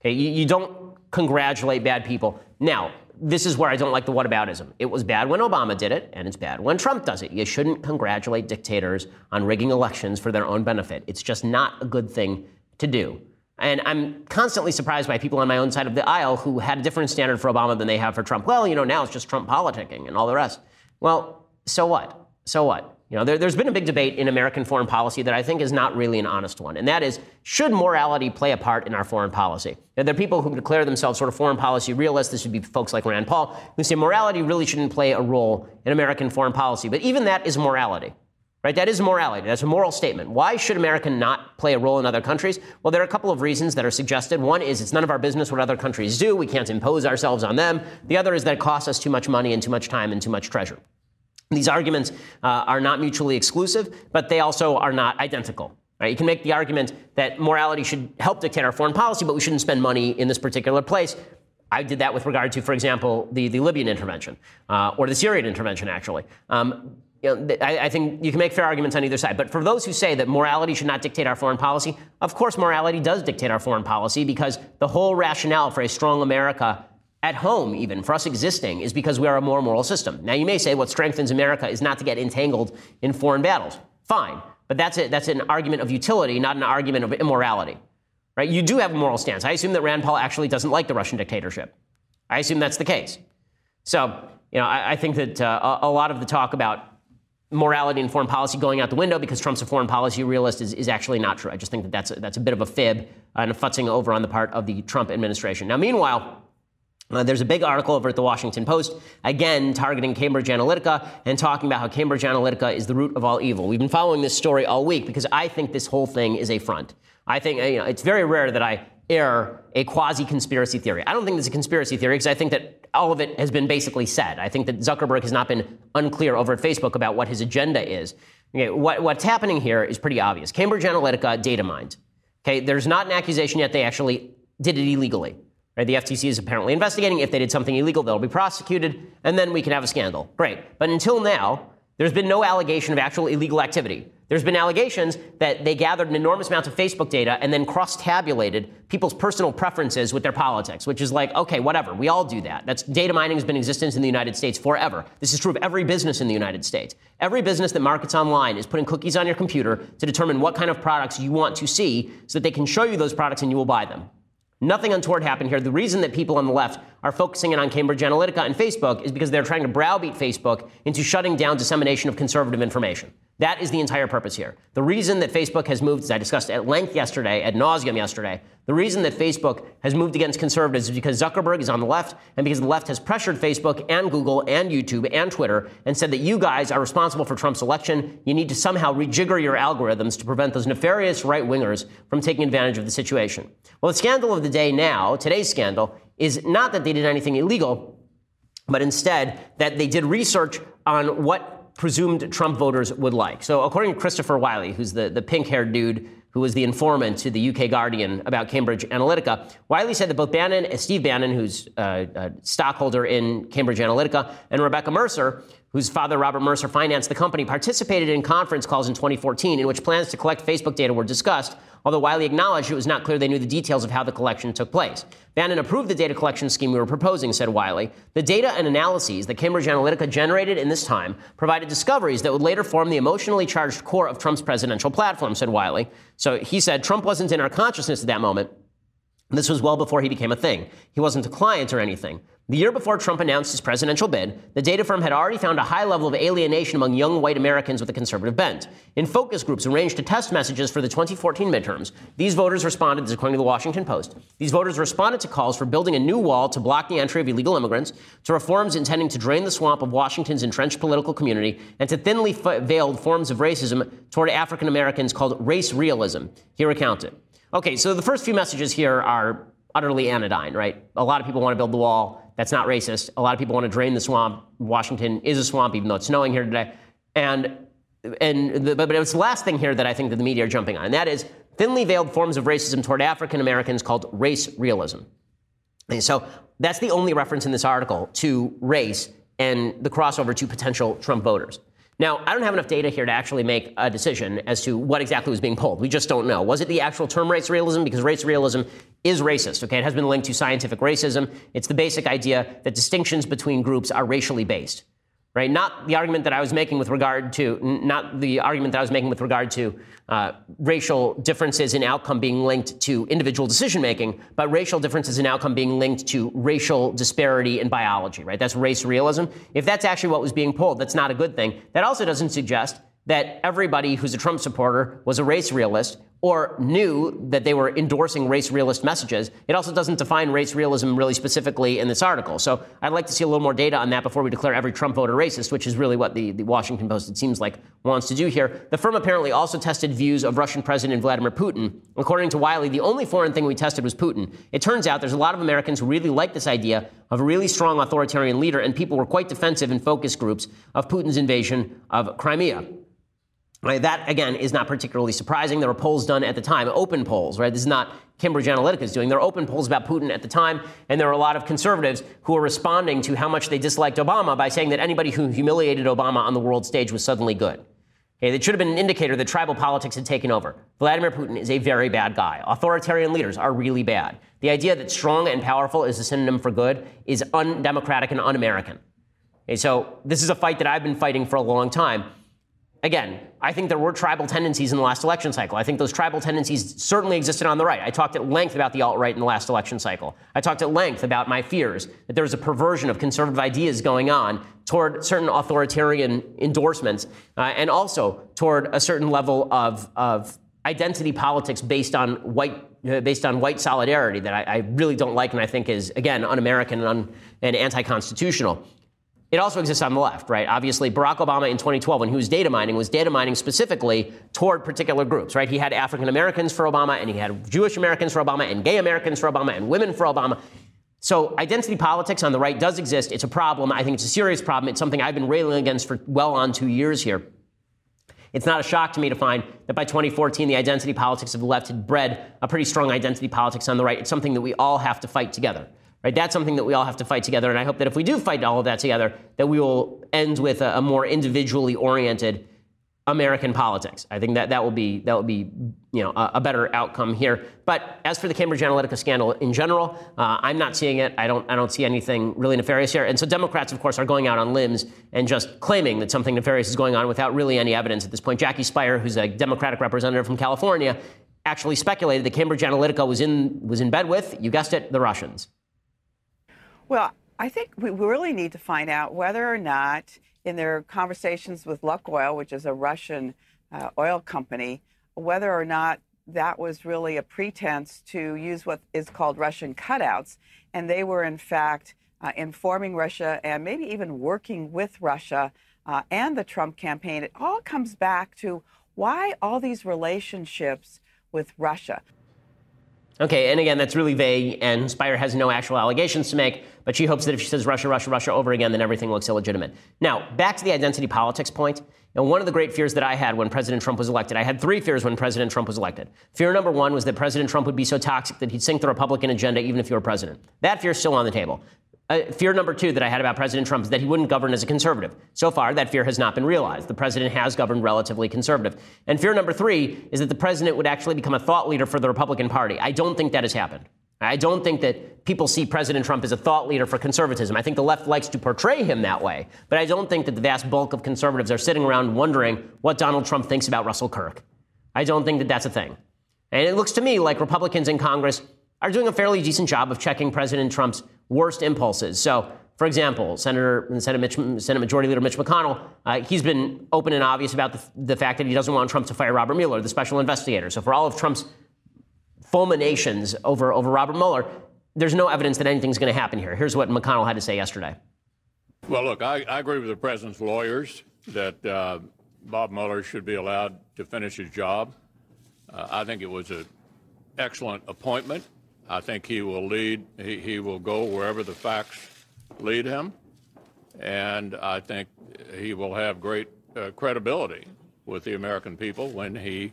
Okay, you, you don't congratulate bad people. Now, this is where I don't like the whataboutism. It was bad when Obama did it, and it's bad when Trump does it. You shouldn't congratulate dictators on rigging elections for their own benefit. It's just not a good thing to do. And I'm constantly surprised by people on my own side of the aisle who had a different standard for Obama than they have for Trump. Well, you know, now it's just Trump politicking and all the rest. Well, so what? So what? You know, there, has been a big debate in American foreign policy that I think is not really an honest one, and that is should morality play a part in our foreign policy? Now, there are people who declare themselves sort of foreign policy realists. This would be folks like Rand Paul who say morality really shouldn't play a role in American foreign policy. But even that is morality. Right? That is morality. That's a moral statement. Why should America not play a role in other countries? Well, there are a couple of reasons that are suggested. One is it's none of our business what other countries do. We can't impose ourselves on them. The other is that it costs us too much money and too much time and too much treasure. These arguments uh, are not mutually exclusive, but they also are not identical. Right? You can make the argument that morality should help dictate our foreign policy, but we shouldn't spend money in this particular place. I did that with regard to, for example, the, the Libyan intervention uh, or the Syrian intervention, actually. Um, you know, I, I, think you can make fair arguments on either side. But for those who say that morality should not dictate our foreign policy, of course, morality does dictate our foreign policy because the whole rationale for a strong America at home, even for us existing, is because we are a more moral system. Now, you may say what strengthens America is not to get entangled in foreign battles. Fine. But that's, that's an argument of utility, not an argument of immorality. Right? You do have a moral stance. I assume that Rand Paul actually doesn't like the Russian dictatorship. I assume that's the case. So, you know, I, I think that uh, a lot of the talk about morality and foreign policy going out the window because Trump's a foreign policy realist is, is actually not true. I just think that that's a, that's a bit of a fib and a futzing over on the part of the Trump administration. Now, meanwhile, uh, there's a big article over at the Washington Post, again targeting Cambridge Analytica and talking about how Cambridge Analytica is the root of all evil. We've been following this story all week because I think this whole thing is a front. I think you know, it's very rare that I a quasi conspiracy theory. I don't think it's a conspiracy theory because I think that all of it has been basically said. I think that Zuckerberg has not been unclear over at Facebook about what his agenda is. Okay, what, what's happening here is pretty obvious. Cambridge Analytica data mined. Okay, there's not an accusation yet they actually did it illegally. Right? The FTC is apparently investigating. If they did something illegal, they'll be prosecuted, and then we can have a scandal. Great. But until now, there's been no allegation of actual illegal activity. There's been allegations that they gathered an enormous amount of Facebook data and then cross tabulated people's personal preferences with their politics, which is like, okay, whatever. We all do that. That's data mining has been in existence in the United States forever. This is true of every business in the United States. Every business that markets online is putting cookies on your computer to determine what kind of products you want to see so that they can show you those products and you will buy them. Nothing untoward happened here. The reason that people on the left are focusing in on Cambridge Analytica and Facebook is because they're trying to browbeat Facebook into shutting down dissemination of conservative information. That is the entire purpose here. The reason that Facebook has moved, as I discussed at length yesterday, at nauseum yesterday, the reason that Facebook has moved against conservatives is because Zuckerberg is on the left and because the left has pressured Facebook and Google and YouTube and Twitter and said that you guys are responsible for Trump's election. You need to somehow rejigger your algorithms to prevent those nefarious right wingers from taking advantage of the situation. Well, the scandal of the day now, today's scandal, is not that they did anything illegal, but instead that they did research on what presumed Trump voters would like. So, according to Christopher Wylie, who's the, the pink haired dude who was the informant to the UK Guardian about Cambridge Analytica, Wylie said that both Bannon, uh, Steve Bannon, who's uh, a stockholder in Cambridge Analytica, and Rebecca Mercer, whose father, Robert Mercer, financed the company, participated in conference calls in 2014 in which plans to collect Facebook data were discussed, although Wylie acknowledged it was not clear they knew the details of how the collection took place. Bannon approved the data collection scheme we were proposing, said Wylie. The data and analyses that Cambridge Analytica generated in this time provided discoveries that would later form the emotionally charged core of Trump's presidential platform, said Wylie. So he said Trump wasn't in our consciousness at that moment. This was well before he became a thing. He wasn't a client or anything. The year before Trump announced his presidential bid, the data firm had already found a high level of alienation among young white Americans with a conservative bent. In focus groups arranged to test messages for the 2014 midterms, these voters responded, according to the Washington Post, these voters responded to calls for building a new wall to block the entry of illegal immigrants, to reforms intending to drain the swamp of Washington's entrenched political community, and to thinly veiled forms of racism toward African Americans called race realism. He recounted. Okay, so the first few messages here are utterly anodyne, right? A lot of people want to build the wall. That's not racist. A lot of people want to drain the swamp. Washington is a swamp, even though it's snowing here today. And and the, but it's the last thing here that I think that the media are jumping on, and that is thinly veiled forms of racism toward African Americans called race realism. And so that's the only reference in this article to race and the crossover to potential Trump voters. Now, I don't have enough data here to actually make a decision as to what exactly was being pulled. We just don't know. Was it the actual term race realism? Because race realism is racist, okay? It has been linked to scientific racism. It's the basic idea that distinctions between groups are racially based right? Not the argument that I was making with regard to, not the argument that I was making with regard to uh, racial differences in outcome being linked to individual decision making, but racial differences in outcome being linked to racial disparity in biology, right? That's race realism. If that's actually what was being pulled, that's not a good thing. That also doesn't suggest that everybody who's a Trump supporter was a race realist or knew that they were endorsing race realist messages. It also doesn't define race realism really specifically in this article. So I'd like to see a little more data on that before we declare every Trump voter racist, which is really what the, the Washington Post, it seems like, wants to do here. The firm apparently also tested views of Russian President Vladimir Putin. According to Wylie, the only foreign thing we tested was Putin. It turns out there's a lot of Americans who really like this idea of a really strong authoritarian leader, and people were quite defensive in focus groups of Putin's invasion of Crimea. Right, that again is not particularly surprising. There were polls done at the time, open polls, right? This is not Cambridge Analytica is doing. There are open polls about Putin at the time, and there are a lot of conservatives who are responding to how much they disliked Obama by saying that anybody who humiliated Obama on the world stage was suddenly good. Okay, that should have been an indicator that tribal politics had taken over. Vladimir Putin is a very bad guy. Authoritarian leaders are really bad. The idea that strong and powerful is a synonym for good is undemocratic and un-American. Okay, so this is a fight that I've been fighting for a long time again, I think there were tribal tendencies in the last election cycle. I think those tribal tendencies certainly existed on the right. I talked at length about the alt right in the last election cycle. I talked at length about my fears that there was a perversion of conservative ideas going on toward certain authoritarian endorsements uh, and also toward a certain level of, of identity politics based on white. Uh, based on white solidarity that I, I, really don't like and I think is, again, un American and, and anti constitutional. It also exists on the left, right? Obviously, Barack Obama in 2012, when he was data mining, was data mining specifically toward particular groups, right? He had African Americans for Obama, and he had Jewish Americans for Obama, and gay Americans for Obama, and women for Obama. So identity politics on the right does exist. It's a problem. I think it's a serious problem. It's something I've been railing against for well on two years here. It's not a shock to me to find that by 2014, the identity politics of the left had bred a pretty strong identity politics on the right. It's something that we all have to fight together. Right? That's something that we all have to fight together. And I hope that if we do fight all of that together, that we will end with a, a more individually oriented American politics. I think that that will be that will be you know a, a, better outcome here. But as for the Cambridge Analytica scandal in general, uh, I'm not seeing it. I don't I don't see anything really nefarious here. And so Democrats, of course, are going out on limbs and just claiming that something nefarious is going on without really any evidence at this point. Jackie Speier, who's a Democratic representative from California, actually speculated that Cambridge Analytica was in was in bed with you guessed it the Russians. Well, I think we really need to find out whether or not, in their conversations with Lukoil, which is a Russian uh, oil company, whether or not that was really a pretense to use what is called Russian cutouts. And they were, in fact, uh, informing Russia and maybe even working with Russia uh, and the Trump campaign. It all comes back to why all these relationships with Russia. Okay, and again, that's really vague, and Speier has no actual allegations to make, but she hopes that if she says Russia, Russia, Russia over again, then everything looks illegitimate. Now, back to the identity politics point. And one of the great fears that I had when President Trump was elected, I had three fears when President Trump was elected. Fear number one was that President Trump would be so toxic that he'd sink the Republican agenda even if he were president. That fear is still on the table. Uh, fear number two that I had about President Trump is that he wouldn't govern as a conservative. So far, that fear has not been realized. The president has governed relatively conservative. And fear number three is that the president would actually become a thought leader for the Republican Party. I don't think that has happened. I don't think that people see President Trump as a thought leader for conservatism. I think the left likes to portray him that way. But I don't think that the vast bulk of conservatives are sitting around wondering what Donald Trump thinks about Russell Kirk. I don't think that that's a thing. And it looks to me like Republicans in Congress are doing a fairly decent job of checking President Trump's worst impulses. So, for example, Senator Senate, Mitch, Senate Majority Leader Mitch McConnell, uh, he's been open and obvious about the, the fact that he doesn't want Trump to fire Robert Mueller, the special investigator. So, for all of Trump's fulminations over, over Robert Mueller, there's no evidence that anything's going to happen here. Here's what McConnell had to say yesterday. Well, look, I, I agree with the president's lawyers that uh, Bob Mueller should be allowed to finish his job. Uh, I think it was an excellent appointment. I think he will lead, he, he will go wherever the facts lead him. And I think he will have great uh, credibility with the American people when he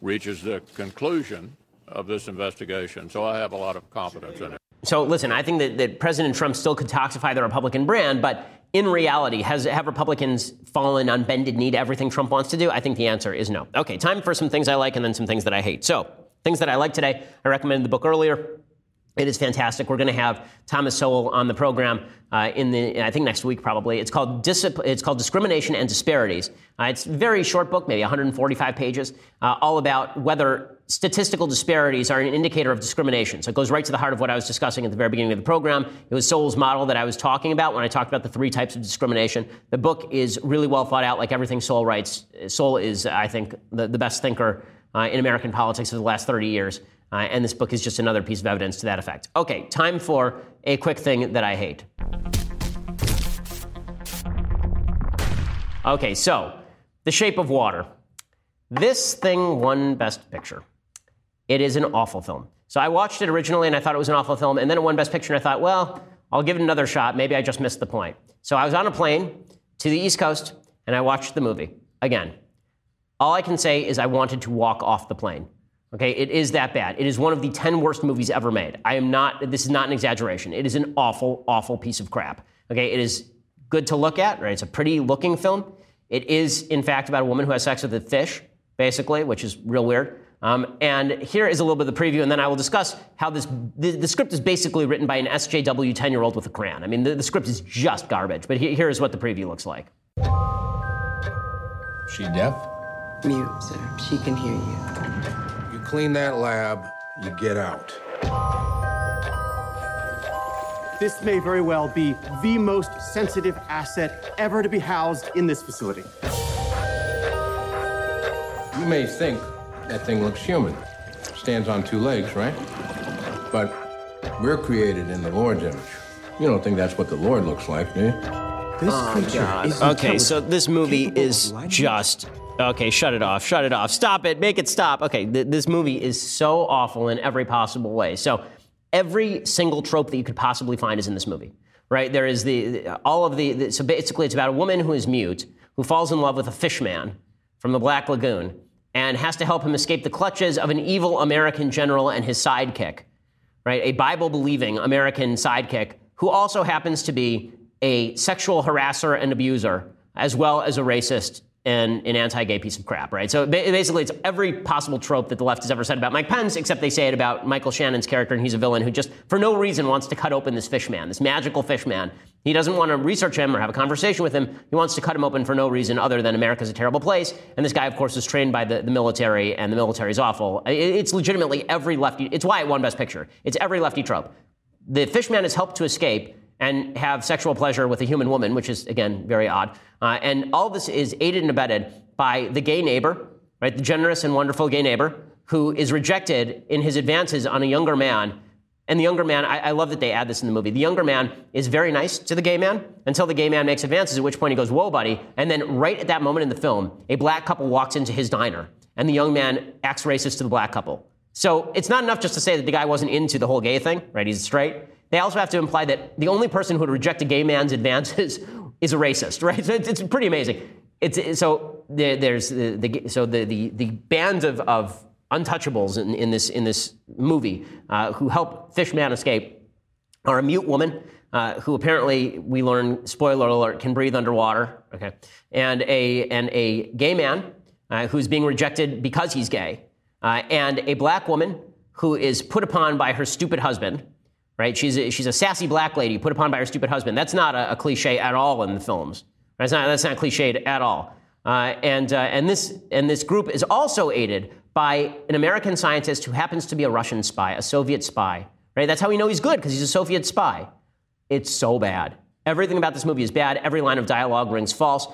reaches the conclusion of this investigation. So I have a lot of confidence in it. So listen, I think that, that President Trump still could toxify the Republican brand, but in reality, has have Republicans fallen on bended knee to everything Trump wants to do? I think the answer is no. Okay, time for some things I like and then some things that I hate. So Things that I like today, I recommended the book earlier. It is fantastic. We're going to have Thomas Sowell on the program uh, in the I think next week probably. It's called Discipl- It's called Discrimination and Disparities. Uh, it's a very short book, maybe 145 pages, uh, all about whether statistical disparities are an indicator of discrimination. So it goes right to the heart of what I was discussing at the very beginning of the program. It was Sowell's model that I was talking about when I talked about the three types of discrimination. The book is really well thought out, like everything Sowell writes. Sowell is, I think, the, the best thinker in American politics for the last 30 years. Uh, and this book is just another piece of evidence to that effect. Okay, time for a quick thing that I hate. Okay, so The Shape of Water. This thing won Best Picture. It is an awful film. So I watched it originally and I thought it was an awful film, and then it won Best Picture, and I thought, well, I'll give it another shot. Maybe I just missed the point. So I was on a plane to the East Coast and I watched the movie again. All I can say is I wanted to walk off the plane. Okay, it is that bad. It is one of the 10 worst movies ever made. I am not, this is not an exaggeration. It is an awful, awful piece of crap. Okay, it is good to look at, right? It's a pretty looking film. It is, in fact, about a woman who has sex with a fish, basically, which is real weird. Um, and here is a little bit of the preview, and then I will discuss how this the, the script is basically written by an SJW 10 year old with a crayon. I mean, the, the script is just garbage, but he, here is what the preview looks like. She deaf? Mute, sir. She can hear you You clean that lab, you get out. This may very well be the most sensitive asset ever to be housed in this facility. You may think that thing looks human. Stands on two legs, right? But we're created in the Lord's image. You don't think that's what the Lord looks like, do you? This oh, creature is Okay, so this movie is just Okay, shut it off. Shut it off. Stop it. Make it stop. Okay, th- this movie is so awful in every possible way. So, every single trope that you could possibly find is in this movie, right? There is the all of the, the so basically it's about a woman who is mute who falls in love with a fish man from the Black Lagoon and has to help him escape the clutches of an evil American general and his sidekick, right? A Bible believing American sidekick who also happens to be a sexual harasser and abuser as well as a racist and an anti-gay piece of crap, right? So basically, it's every possible trope that the left has ever said about Mike Pence, except they say it about Michael Shannon's character, and he's a villain who just, for no reason, wants to cut open this fish man, this magical fish man. He doesn't want to research him or have a conversation with him. He wants to cut him open for no reason other than America's a terrible place. And this guy, of course, is trained by the, the military, and the military is awful. It's legitimately every lefty. It's why it won Best Picture. It's every lefty trope. The fish man has helped to escape and have sexual pleasure with a human woman, which is, again, very odd. Uh, and all this is aided and abetted by the gay neighbor, right? The generous and wonderful gay neighbor who is rejected in his advances on a younger man. And the younger man, I, I, love that they add this in the movie. The younger man is very nice to the gay man until the gay man makes advances, at which point he goes, Whoa, buddy. And then, right at that moment in the film, a black couple walks into his diner, and the young man acts racist to the black couple. So it's not enough just to say that the guy wasn't into the whole gay thing, right? He's straight. They also have to imply that the only person who would reject a gay man's advances is a racist, right? So it's, pretty amazing. It's, so there's the, the, so the, the, the band of, of untouchables in, in, this, in this movie uh, who help Fishman escape are a mute woman uh, who apparently we learn spoiler alert can breathe underwater okay and a and a gay man uh, who's being rejected because he's gay uh, and a black woman who is put upon by her stupid husband right she's a, she's a sassy black lady put upon by her stupid husband that's not a, a cliche at all in the films that's not, that's not cliched at all. Uh, and, uh, and, this, and this group is also aided by an American scientist who happens to be a Russian spy, a Soviet spy. Right? That's how we know he's good, because he's a Soviet spy. It's so bad. Everything about this movie is bad. Every line of dialogue rings false.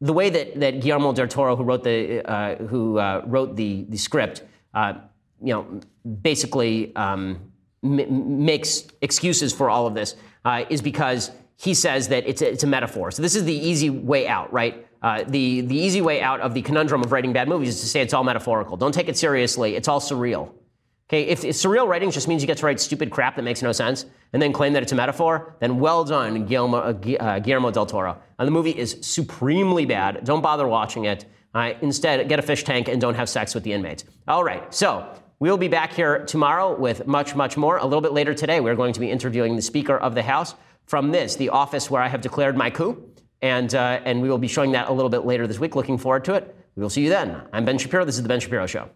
The way that, that Guillermo del Toro, who wrote the, uh, who, uh, wrote the, the script, uh, you know, basically um, m- makes excuses for all of this, uh, is because he says that it's a, it's a metaphor. So this is the easy way out, right? Uh, the, the easy way out of the conundrum of writing bad movies is to say it's all metaphorical. Don't take it seriously. It's all surreal. Okay, if, if surreal writing just means you get to write stupid crap that makes no sense and then claim that it's a metaphor, then well done, Guillermo, uh, uh Guillermo del Toro. And the movie is supremely bad. Don't bother watching it. Uh, instead, get a fish tank and don't have sex with the inmates. All right, so we'll be back here tomorrow with much, much more. A little bit later today, we're going to be interviewing the Speaker of the House from this, the office where I have declared my coup. And, uh, and we will be showing that a little bit later this week. Looking forward to it. We will see you then. I'm Ben Shapiro. This is The Ben Shapiro Show.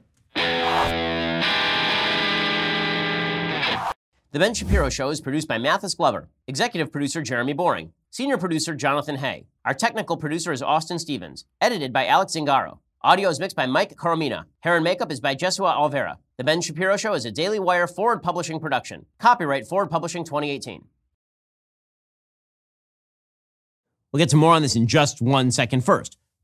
The Ben Shapiro Show is produced by Mathis Glover, executive producer Jeremy Boring, senior producer Jonathan Hay. Our technical producer is Austin Stevens, edited by Alex Zingaro. Audio is mixed by Mike Coromina. Hair and makeup is by Jesua Alvera. The Ben Shapiro Show is a Daily Wire Forward Publishing production. Copyright Forward Publishing 2018. We'll get to more on this in just one second. First,